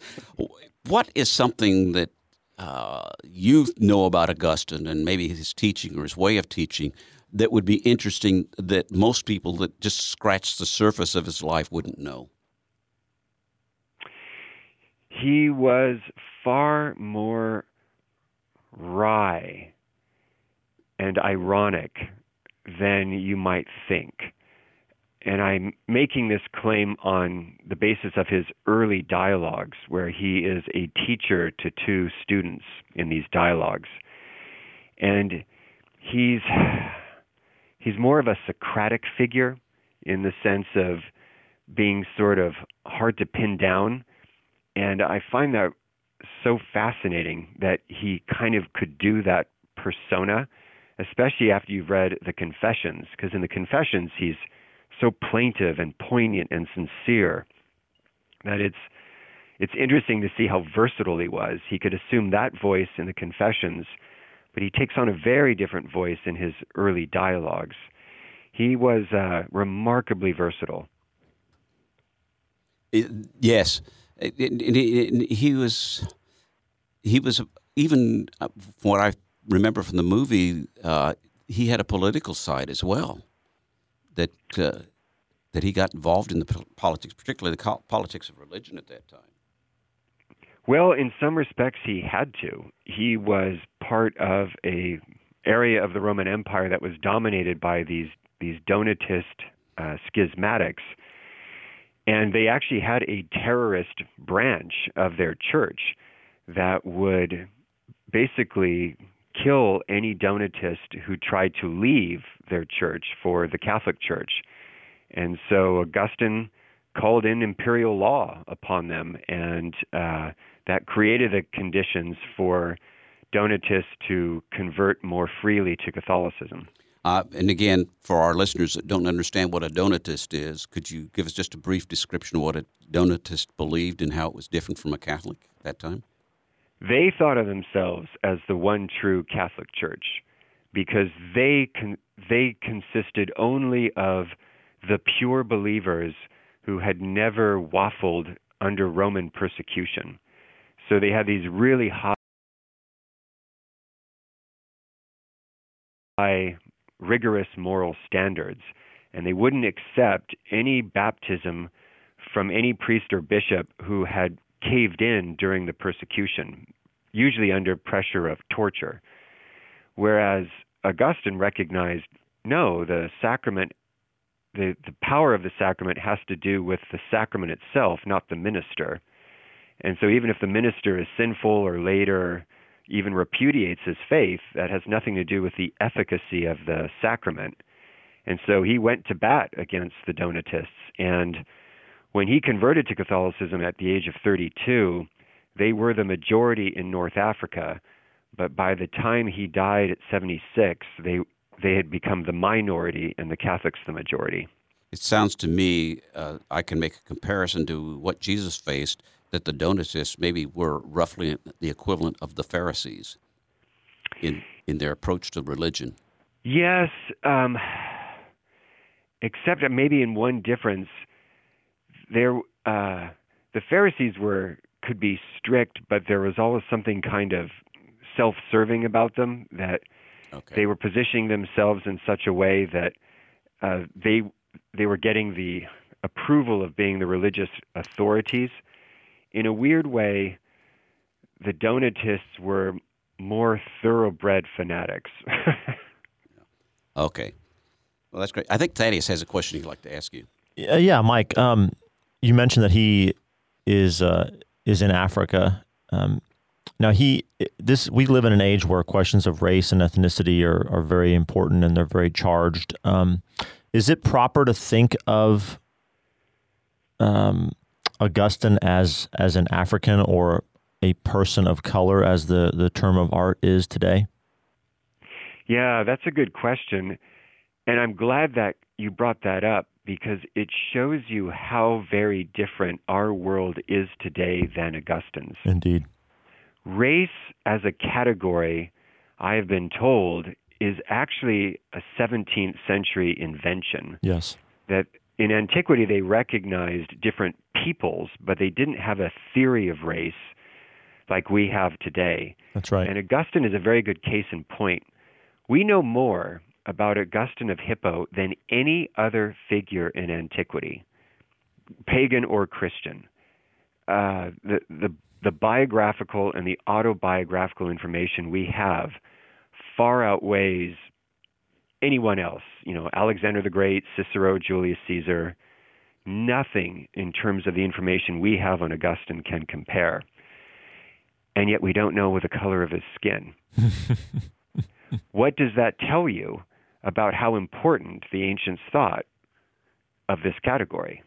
S1: What is something that uh, you know about Augustine and maybe his teaching or his way of teaching that would be interesting that most people that just scratch the surface of his life wouldn't know?
S5: He was far more wry and ironic than you might think. And I'm making this claim on the basis of his early dialogues, where he is a teacher to two students in these dialogues. And he's he's more of a Socratic figure in the sense of being sort of hard to pin down. And I find that so fascinating that he kind of could do that persona, especially after you've read the Confessions, because in the Confessions he's so plaintive and poignant and sincere that it's it's interesting to see how versatile he was. He could assume that voice in the Confessions, but he takes on a very different voice in his early dialogues. He was uh, remarkably versatile.
S1: It, yes, he was. He was even uh, from what I remember from the movie. Uh, he had a political side as well. That uh, that he got involved in the politics, particularly the politics of religion at that time.
S5: Well, in some respects, he had to. He was part of a area of the Roman Empire that was dominated by these these Donatist uh, schismatics, and they actually had a terrorist branch of their church that would basically kill any Donatist who tried to leave their church for the Catholic Church. And so Augustine called in imperial law upon them, and uh, that created the conditions for Donatists to convert more freely to Catholicism.
S1: Uh, and again, for our listeners that don't understand what a Donatist is, could you give us just a brief description of what a Donatist believed and how it was different from a Catholic at that time?
S5: They thought of themselves as the one true Catholic Church because they con- they consisted only of the pure believers who had never waffled under Roman persecution. So they had these really high, rigorous moral standards, and they wouldn't accept any baptism from any priest or bishop who had caved in during the persecution, usually under pressure of torture. Whereas Augustine recognized no, the sacrament, the, the power of the sacrament has to do with the sacrament itself, not the minister. And so even if the minister is sinful or later even repudiates his faith, that has nothing to do with the efficacy of the sacrament. And so he went to bat against the Donatists. And when he converted to Catholicism at the age of 32, they were the majority in North Africa. But by the time he died at 76, they, they had become the minority and the Catholics the majority.
S1: It sounds to me, uh, I can make a comparison to what Jesus faced that the Donatists maybe were roughly the equivalent of the Pharisees in in their approach to religion.
S5: Yes, um, except maybe in one difference, there uh, the Pharisees were could be strict, but there was always something kind of self-serving about them that okay. they were positioning themselves in such a way that uh, they they were getting the approval of being the religious authorities in a weird way, the Donatists were more thoroughbred fanatics.
S1: okay. Well, that's great. I think Thaddeus has a question he'd like to ask you.
S2: Yeah, Mike. Um, you mentioned that he is uh, is in Africa. Um, now he this we live in an age where questions of race and ethnicity are, are very important and they're very charged. Um, is it proper to think of um, Augustine as as an African or a person of color, as the the term of art is today?
S5: Yeah, that's a good question, and I'm glad that you brought that up because it shows you how very different our world is today than Augustine's.
S2: Indeed.
S5: Race as a category, I have been told, is actually a 17th century invention.
S2: Yes.
S5: That in antiquity they recognized different peoples, but they didn't have a theory of race like we have today.
S2: That's right.
S5: And Augustine is a very good case in point. We know more about Augustine of Hippo than any other figure in antiquity, pagan or Christian. Uh, the, the, the biographical and the autobiographical information we have far outweighs anyone else, you know, Alexander the Great, Cicero, Julius Caesar, nothing in terms of the information we have on Augustine can compare. And yet we don't know with the color of his skin. what does that tell you about how important the ancients thought of this category?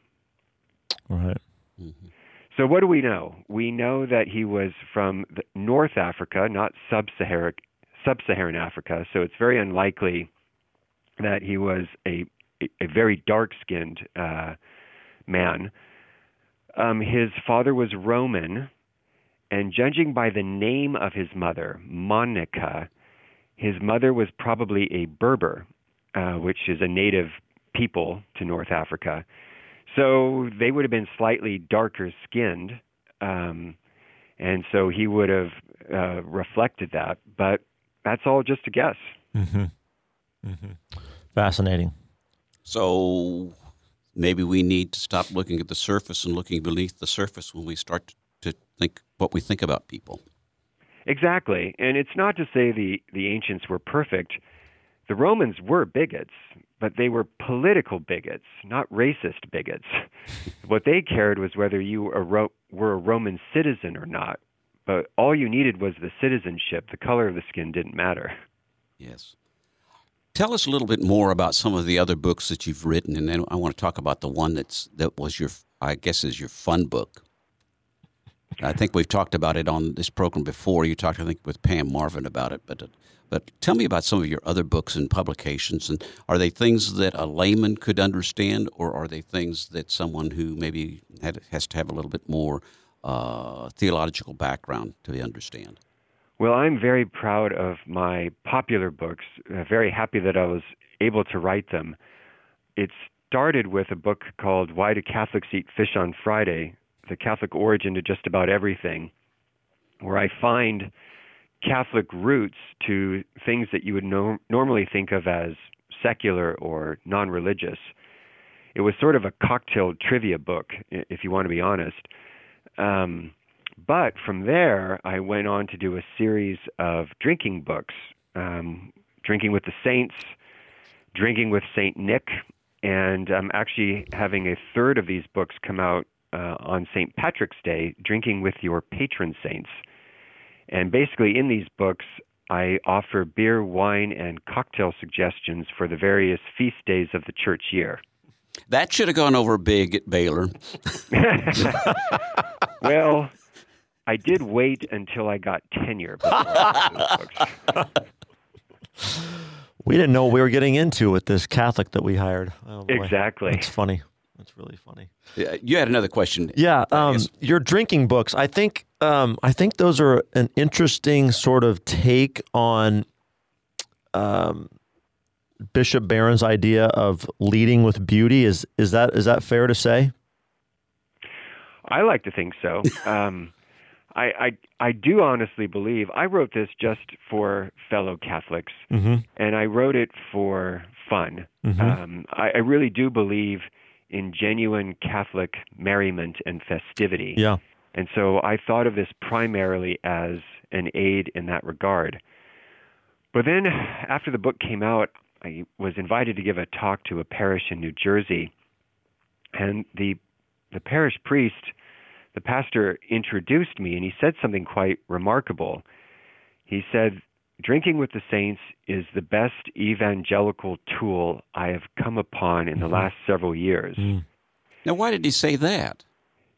S2: Right.
S5: Mm-hmm. So, what do we know? We know that he was from North Africa, not sub Saharan Africa, so it's very unlikely that he was a a very dark skinned uh, man. Um, his father was Roman, and judging by the name of his mother, Monica, his mother was probably a Berber, uh, which is a native people to North Africa. So they would have been slightly darker skinned, um, and so he would have uh, reflected that. But that's all just a guess.
S2: Mm-hmm. Mm-hmm. Fascinating.
S1: So maybe we need to stop looking at the surface and looking beneath the surface when we start to think what we think about people.
S5: Exactly. And it's not to say the, the ancients were perfect. The Romans were bigots, but they were political bigots, not racist bigots. what they cared was whether you were a Roman citizen or not. But all you needed was the citizenship. The color of the skin didn't matter.
S1: Yes. Tell us a little bit more about some of the other books that you've written, and then I want to talk about the one that's that was your, I guess, is your fun book. I think we've talked about it on this program before. You talked, I think, with Pam Marvin about it, but but tell me about some of your other books and publications, and are they things that a layman could understand, or are they things that someone who maybe had, has to have a little bit more uh, theological background to understand?
S5: Well, I'm very proud of my popular books. Uh, very happy that I was able to write them. It started with a book called Why Do Catholics Eat Fish on Friday? The Catholic Origin to Just About Everything, where I find Catholic roots to things that you would no- normally think of as secular or non religious. It was sort of a cocktail trivia book, if you want to be honest. Um, but from there, I went on to do a series of drinking books um, Drinking with the Saints, Drinking with St. Nick, and I'm actually having a third of these books come out uh, on St. Patrick's Day, Drinking with Your Patron Saints. And basically, in these books, I offer beer, wine, and cocktail suggestions for the various feast days of the church year.
S1: That should have gone over big at Baylor.
S5: well, I did wait until I got tenure.
S2: we didn't know what we were getting into with this Catholic that we hired.
S5: Oh exactly.
S2: It's funny. That's really funny.
S1: Yeah, you had another question.
S2: Yeah, um, your drinking books. I think um, I think those are an interesting sort of take on um, Bishop Barron's idea of leading with beauty. Is is that is that fair to say?
S5: I like to think so. Um, I, I I do honestly believe I wrote this just for fellow Catholics, mm-hmm. and I wrote it for fun. Mm-hmm. Um, I, I really do believe in genuine Catholic merriment and festivity.
S2: Yeah.
S5: And so I thought of this primarily as an aid in that regard. But then, after the book came out, I was invited to give a talk to a parish in New Jersey, and the the parish priest the pastor introduced me and he said something quite remarkable. He said, Drinking with the saints is the best evangelical tool I have come upon in the mm-hmm. last several years. Mm.
S1: Now, why did he say that?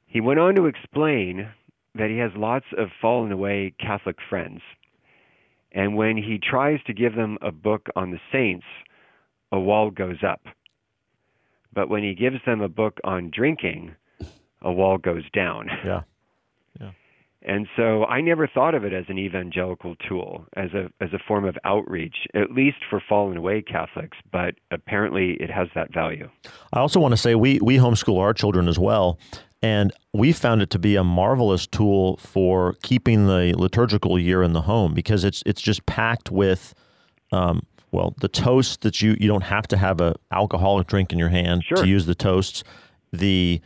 S5: He went on to explain that he has lots of fallen away Catholic friends. And when he tries to give them a book on the saints, a wall goes up. But when he gives them a book on drinking, a wall goes down.
S2: Yeah.
S5: Yeah. And so I never thought of it as an evangelical tool, as a as a form of outreach, at least for fallen away Catholics, but apparently it has that value.
S2: I also want to say we we homeschool our children as well, and we found it to be a marvelous tool for keeping the liturgical year in the home because it's it's just packed with um, well, the toast that you you don't have to have a alcoholic drink in your hand
S5: sure.
S2: to use the toasts. The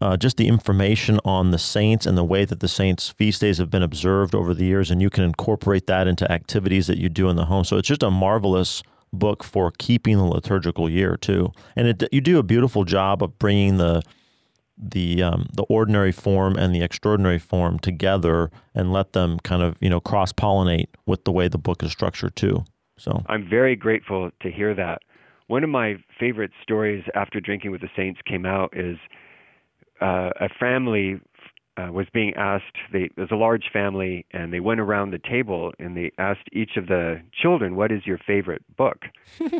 S2: uh, just the information on the saints and the way that the saints' feast days have been observed over the years, and you can incorporate that into activities that you do in the home. So it's just a marvelous book for keeping the liturgical year too. And it, you do a beautiful job of bringing the the um, the ordinary form and the extraordinary form together and let them kind of you know cross pollinate with the way the book is structured too. So
S5: I'm very grateful to hear that. One of my favorite stories after drinking with the saints came out is uh, a family uh, was being asked. They, there's a large family, and they went around the table and they asked each of the children, "What is your favorite book?"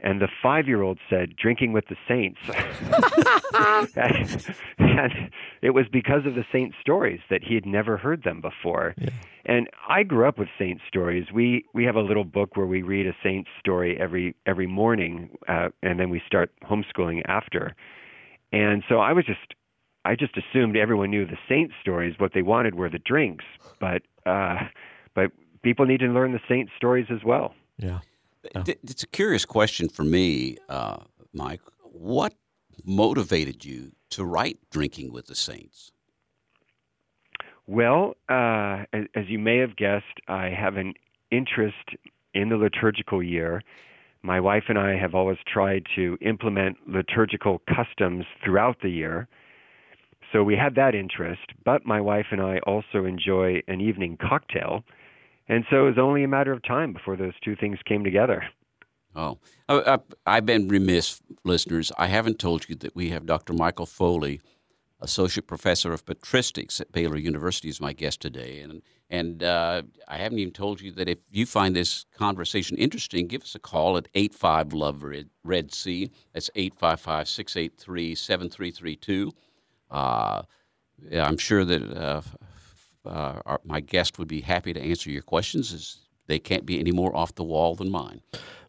S5: and the five-year-old said, "Drinking with the Saints." and it was because of the saint stories that he had never heard them before. Yeah. And I grew up with saint stories. We we have a little book where we read a saint story every every morning, uh, and then we start homeschooling after. And so I was just I just assumed everyone knew the saint stories. What they wanted were the drinks, but uh, but people need to learn the saint stories as well.
S2: Yeah,
S1: it's a curious question for me, uh, Mike. What motivated you to write "Drinking with the Saints"?
S5: Well, uh, as, as you may have guessed, I have an interest in the liturgical year. My wife and I have always tried to implement liturgical customs throughout the year. So we had that interest, but my wife and I also enjoy an evening cocktail. And so it was only a matter of time before those two things came together.
S1: Oh, I, have been remiss, listeners. I haven't told you that we have Dr. Michael Foley, Associate Professor of Patristics at Baylor University, is my guest today. And, and uh, I haven't even told you that if you find this conversation interesting, give us a call at 85 Love Red C. That's 855 683 7332. Uh, I'm sure that uh, uh, our, my guest would be happy to answer your questions. As they can't be any more off the wall than mine.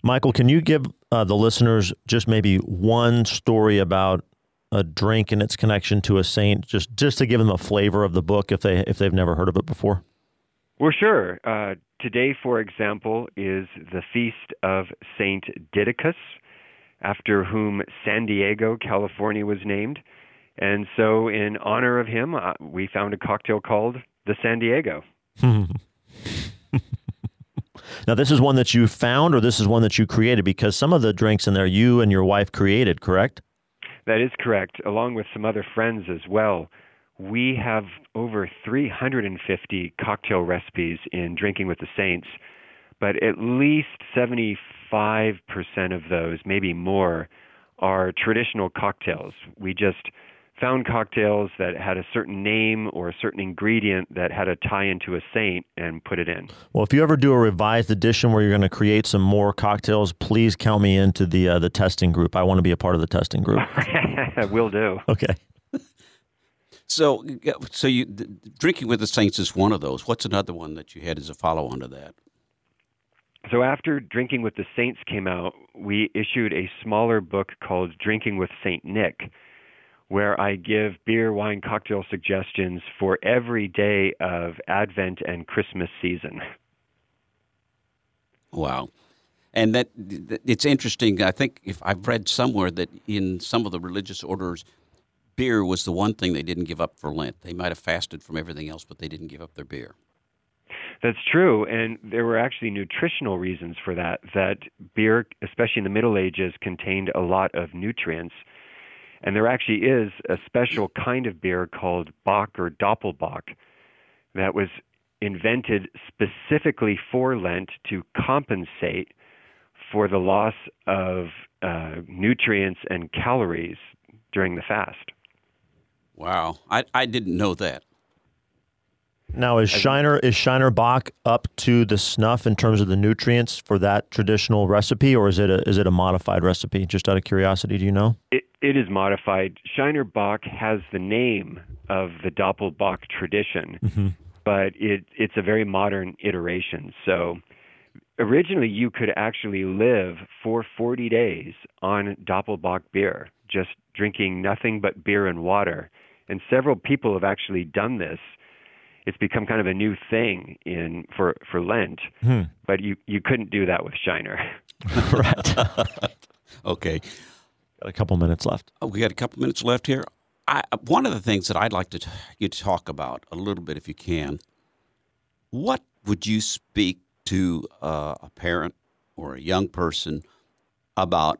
S2: Michael, can you give uh, the listeners just maybe one story about a drink and its connection to a saint, just just to give them a flavor of the book if they if they've never heard of it before?
S5: Well, sure. Uh, today, for example, is the feast of Saint Didacus, after whom San Diego, California, was named. And so, in honor of him, uh, we found a cocktail called the San Diego.
S2: now, this is one that you found, or this is one that you created? Because some of the drinks in there you and your wife created, correct?
S5: That is correct, along with some other friends as well. We have over 350 cocktail recipes in Drinking with the Saints, but at least 75% of those, maybe more, are traditional cocktails. We just found cocktails that had a certain name or a certain ingredient that had a tie into a saint and put it in.
S2: Well, if you ever do a revised edition where you're going to create some more cocktails, please count me into the uh, the testing group. I want to be a part of the testing group.
S5: Will do.
S2: Okay.
S1: So, so you drinking with the saints is one of those. What's another one that you had as a follow on to that?
S5: So after Drinking with the Saints came out, we issued a smaller book called Drinking with Saint Nick where I give beer, wine, cocktail suggestions for every day of Advent and Christmas season.
S1: Wow. And that it's interesting. I think if I've read somewhere that in some of the religious orders, beer was the one thing they didn't give up for Lent. They might have fasted from everything else, but they didn't give up their beer.
S5: That's true, and there were actually nutritional reasons for that. That beer, especially in the Middle Ages, contained a lot of nutrients and there actually is a special kind of beer called Bock or Doppelbock that was invented specifically for Lent to compensate for the loss of uh, nutrients and calories during the fast.
S1: Wow, I, I didn't know that.
S2: Now is Shiner is Shiner Bock up to the snuff in terms of the nutrients for that traditional recipe, or is it a is it a modified recipe? Just out of curiosity, do you know?
S5: It, it is modified. Shiner Bock has the name of the Doppelbock tradition, mm-hmm. but it it's a very modern iteration. So originally, you could actually live for 40 days on Doppelbock beer, just drinking nothing but beer and water. And several people have actually done this it's become kind of a new thing in for for Lent. Hmm. But you you couldn't do that with Shiner.
S2: right.
S1: okay.
S2: Got a couple minutes left.
S1: Oh, we got a couple minutes left here. I, one of the things that I'd like to t- you to talk about a little bit, if you can. What would you speak to uh, a parent or a young person about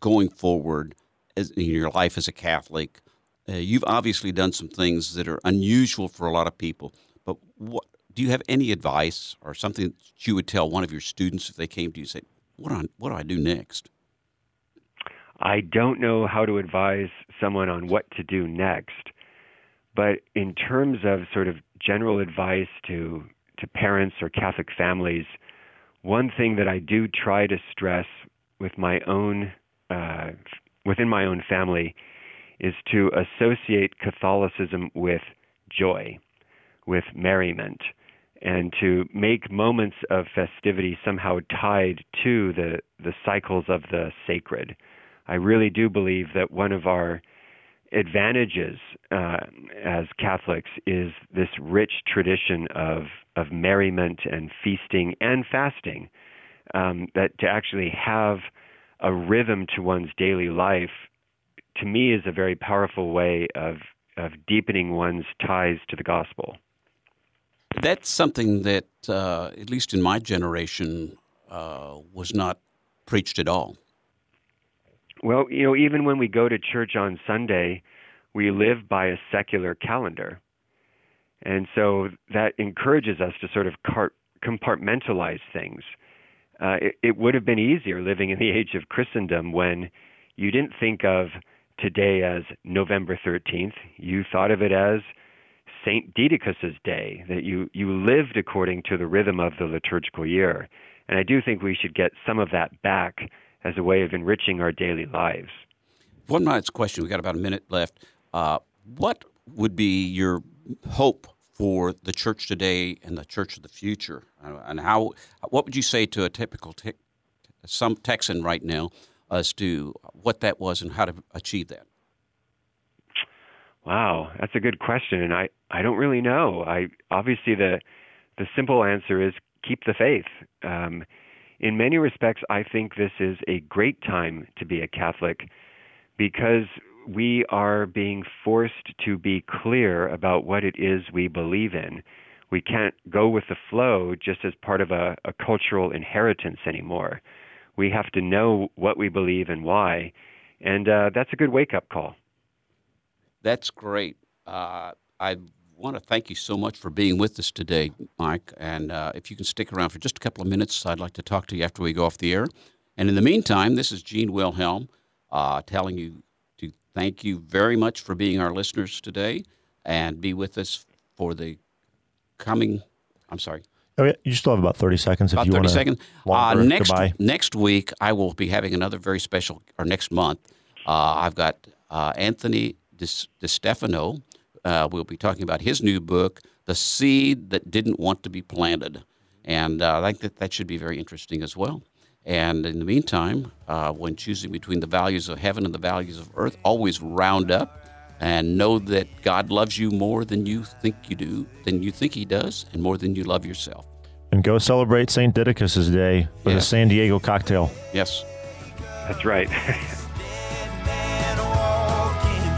S1: going forward as, in your life as a Catholic? Uh, you've obviously done some things that are unusual for a lot of people, but what do you have any advice or something that you would tell one of your students if they came to you and say, "What I, what do I do next?"
S5: I don't know how to advise someone on what to do next, but in terms of sort of general advice to to parents or Catholic families, one thing that I do try to stress with my own uh, within my own family is to associate Catholicism with joy, with merriment, and to make moments of festivity somehow tied to the, the cycles of the sacred. I really do believe that one of our advantages uh, as Catholics is this rich tradition of, of merriment and feasting and fasting. Um, that to actually have a rhythm to one's daily life to me is a very powerful way of of deepening one's ties to the gospel.
S1: That's something that, uh, at least in my generation, uh, was not preached at all.
S5: Well, you know, even when we go to church on Sunday, we live by a secular calendar. And so that encourages us to sort of compartmentalize things. Uh, it, it would have been easier living in the age of Christendom when you didn't think of today as November 13th. You thought of it as Saint Didacus's day, that you, you lived according to the rhythm of the liturgical year. And I do think we should get some of that back as a way of enriching our daily lives.
S1: One last question. We've got about a minute left. Uh, what would be your hope for the church today and the church of the future? Uh, and how? What would you say to a typical te- some Texan right now as to what that was and how to achieve that?
S5: Wow, that's a good question, and I, I don't really know. I obviously the the simple answer is keep the faith. Um, in many respects, I think this is a great time to be a Catholic because we are being forced to be clear about what it is we believe in. We can't go with the flow just as part of a, a cultural inheritance anymore. We have to know what we believe and why, and uh, that's a good wake up call.
S1: That's great. Uh, I want to thank you so much for being with us today, Mike. And uh, if you can stick around for just a couple of minutes, I'd like to talk to you after we go off the air. And in the meantime, this is Gene Wilhelm uh, telling you to thank you very much for being our listeners today and be with us for the coming. I'm sorry.
S2: Oh, yeah, you still have about 30 seconds if
S1: about
S2: you
S1: 30
S2: want
S1: seconds.
S2: Uh,
S1: next,
S2: goodbye.
S1: next week, I will be having another very special, or next month, uh, I've got uh, Anthony DeStefano. Uh, we'll be talking about his new book, The Seed That Didn't Want to Be Planted. And uh, I think that that should be very interesting as well. And in the meantime, uh, when choosing between the values of heaven and the values of earth, always round up and know that God loves you more than you think you do, than you think He does, and more than you love yourself.
S2: And go celebrate St. Didacus' Day with
S1: Yes.
S2: a San Diego cocktail.
S1: Yes.
S5: That's right.
S6: man walking,